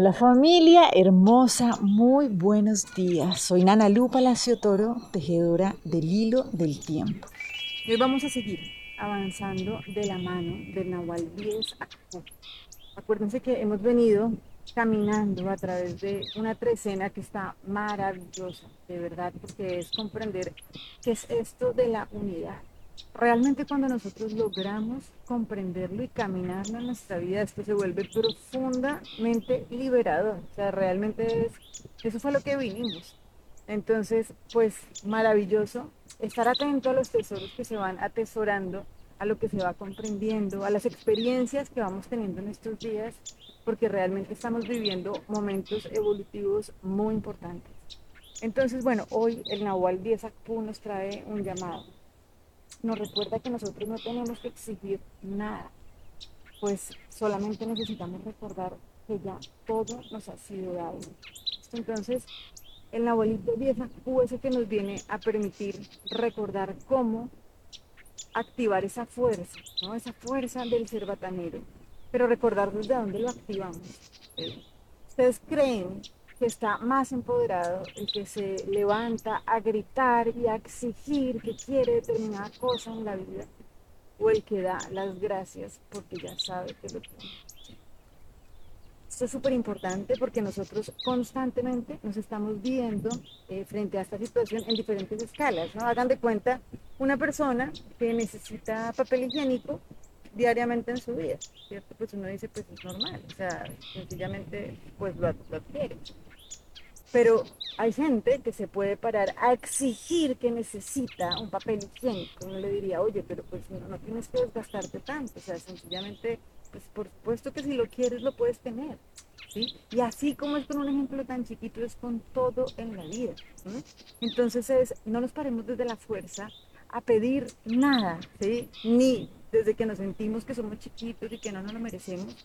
Hola familia hermosa, muy buenos días. Soy Nana Lu Palacio Toro, tejedora del hilo del tiempo. Hoy vamos a seguir avanzando de la mano del Nahual 10 Acuérdense que hemos venido caminando a través de una trecena que está maravillosa, de verdad, porque es comprender qué es esto de la unidad realmente cuando nosotros logramos comprenderlo y caminarlo en nuestra vida, esto se vuelve profundamente liberador. O sea, realmente es, eso fue lo que vinimos. Entonces, pues maravilloso estar atento a los tesoros que se van atesorando, a lo que se va comprendiendo, a las experiencias que vamos teniendo en estos días, porque realmente estamos viviendo momentos evolutivos muy importantes. Entonces, bueno, hoy el Nahual 10 nos trae un llamado nos recuerda que nosotros no tenemos que exigir nada, pues solamente necesitamos recordar que ya todo nos ha sido dado. Entonces, el abuelito vieja es que nos viene a permitir recordar cómo activar esa fuerza, esa fuerza del ser batanero, pero recordar desde dónde lo activamos. ¿Ustedes creen que está más empoderado, el que se levanta a gritar y a exigir que quiere determinada cosa en la vida, o el que da las gracias porque ya sabe que lo tiene. Esto es súper importante porque nosotros constantemente nos estamos viendo eh, frente a esta situación en diferentes escalas. Hagan de cuenta una persona que necesita papel higiénico diariamente en su vida, ¿cierto? Pues uno dice, pues es normal, o sea, sencillamente pues lo, lo adquiere. Pero hay gente que se puede parar a exigir que necesita un papel higiénico. Uno le diría, oye, pero pues no, tienes que desgastarte tanto. O sea, sencillamente, pues por supuesto que si lo quieres lo puedes tener. ¿sí? Y así como es con un ejemplo tan chiquito, es con todo en la vida. Entonces es, no nos paremos desde la fuerza a pedir nada, ¿sí? Ni desde que nos sentimos que somos chiquitos y que no nos lo merecemos,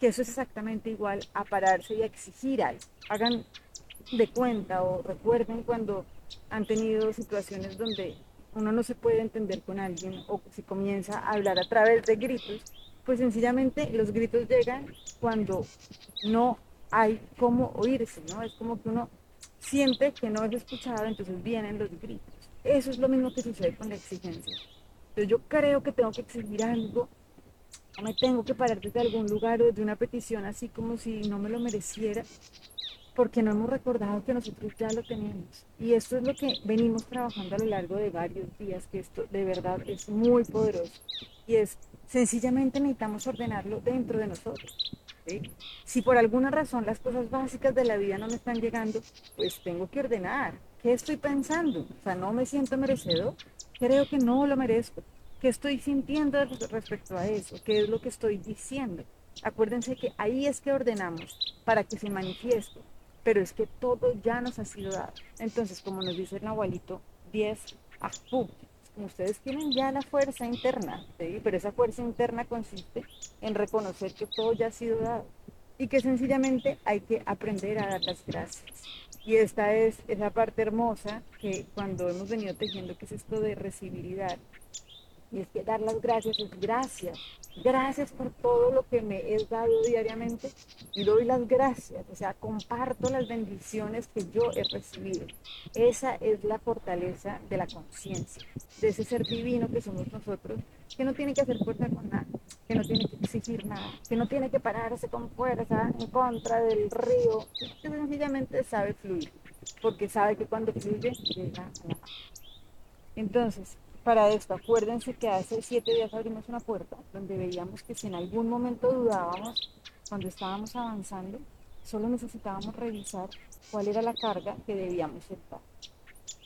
que eso es exactamente igual a pararse y a exigir algo. Hagan de cuenta o recuerden cuando han tenido situaciones donde uno no se puede entender con alguien o se comienza a hablar a través de gritos, pues sencillamente los gritos llegan cuando no hay cómo oírse, ¿no? Es como que uno siente que no es escuchado, entonces vienen los gritos. Eso es lo mismo que sucede con la exigencia. Entonces yo creo que tengo que exigir algo, no me tengo que parar desde algún lugar o desde una petición así como si no me lo mereciera, porque no hemos recordado que nosotros ya lo tenemos. Y esto es lo que venimos trabajando a lo largo de varios días, que esto de verdad es muy poderoso. Y es, sencillamente necesitamos ordenarlo dentro de nosotros. Si por alguna razón las cosas básicas de la vida no me están llegando, pues tengo que ordenar. ¿Qué estoy pensando? O sea, no me siento merecedor. Creo que no lo merezco. ¿Qué estoy sintiendo respecto a eso? ¿Qué es lo que estoy diciendo? Acuérdense que ahí es que ordenamos para que se manifieste pero es que todo ya nos ha sido dado. Entonces, como nos dice el abuelito, 10 como ustedes tienen ya la fuerza interna, pero esa fuerza interna consiste en reconocer que todo ya ha sido dado y que sencillamente hay que aprender a dar las gracias. Y esta es esa parte hermosa que cuando hemos venido tejiendo, que es esto de recibir y es que dar las gracias es gracias, Gracias por todo lo que me he dado diariamente y doy las gracias, o sea, comparto las bendiciones que yo he recibido. Esa es la fortaleza de la conciencia, de ese ser divino que somos nosotros, que no tiene que hacer fuerza con nada, que no tiene que exigir nada, que no tiene que pararse con fuerza en contra del río, que sencillamente sabe fluir, porque sabe que cuando fluye llega a Entonces, para esto, acuérdense que hace siete días abrimos una puerta donde veíamos que si en algún momento dudábamos, cuando estábamos avanzando, solo necesitábamos revisar cuál era la carga que debíamos soltar.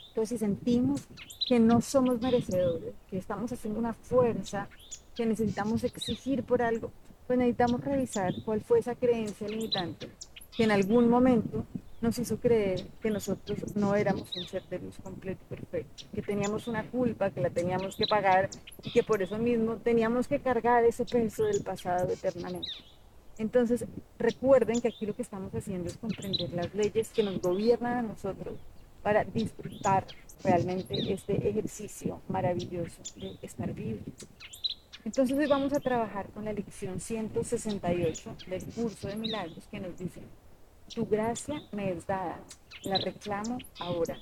Entonces, si sentimos que no somos merecedores, que estamos haciendo una fuerza, que necesitamos exigir por algo, pues necesitamos revisar cuál fue esa creencia limitante que en algún momento nos hizo creer que nosotros no éramos un ser de luz completo y perfecto, que teníamos una culpa, que la teníamos que pagar y que por eso mismo teníamos que cargar ese peso del pasado eternamente. Entonces, recuerden que aquí lo que estamos haciendo es comprender las leyes que nos gobiernan a nosotros para disfrutar realmente este ejercicio maravilloso de estar vivos. Entonces hoy vamos a trabajar con la lección 168 del curso de milagros que nos dice, Tu gracia me es dada, la reclamo ahora.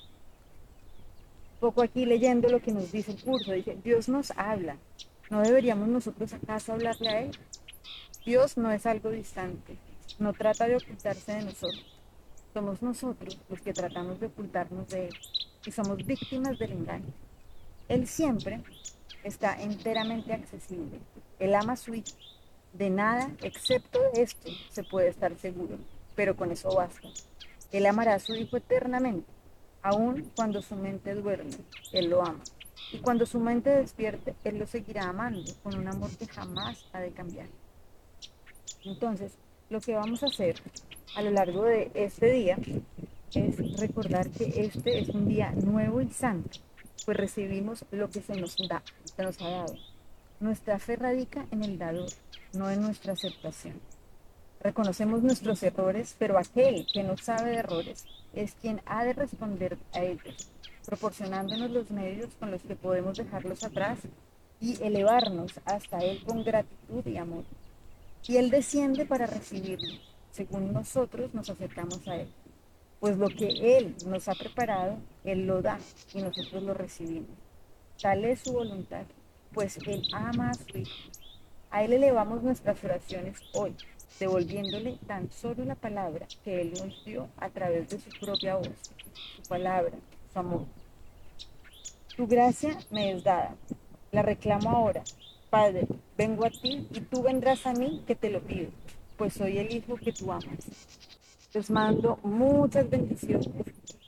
Poco aquí leyendo lo que nos dice el curso, dice, Dios nos habla, ¿no deberíamos nosotros acaso hablarle a Él? Dios no es algo distante, no trata de ocultarse de nosotros. Somos nosotros los que tratamos de ocultarnos de Él y somos víctimas del engaño. Él siempre está enteramente accesible. Él ama su hijo. De nada, excepto de esto, se puede estar seguro, pero con eso basta. Él amará a su hijo eternamente, aun cuando su mente duerme, Él lo ama. Y cuando su mente despierte, Él lo seguirá amando con un amor que jamás ha de cambiar. Entonces, lo que vamos a hacer a lo largo de este día es recordar que este es un día nuevo y santo, pues recibimos lo que se nos da, se nos ha dado. Nuestra fe radica en el dador, no en nuestra aceptación. Reconocemos nuestros errores, pero aquel que no sabe de errores es quien ha de responder a ellos, proporcionándonos los medios con los que podemos dejarlos atrás y elevarnos hasta Él con gratitud y amor. Y Él desciende para recibirnos, según nosotros nos acercamos a Él. Pues lo que Él nos ha preparado, Él lo da y nosotros lo recibimos. Tal es su voluntad, pues Él ama a su Hijo. A Él elevamos nuestras oraciones hoy, devolviéndole tan solo la palabra que Él nos dio a través de su propia voz, su palabra, su amor. Tu gracia me es dada, la reclamo ahora. Padre, vengo a ti y tú vendrás a mí que te lo pido, pues soy el Hijo que tú amas. Les mando muchas bendiciones,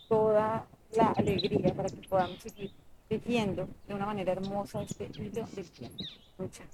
toda la alegría para que podamos seguir viviendo de una manera hermosa este hilo del tiempo. Muchas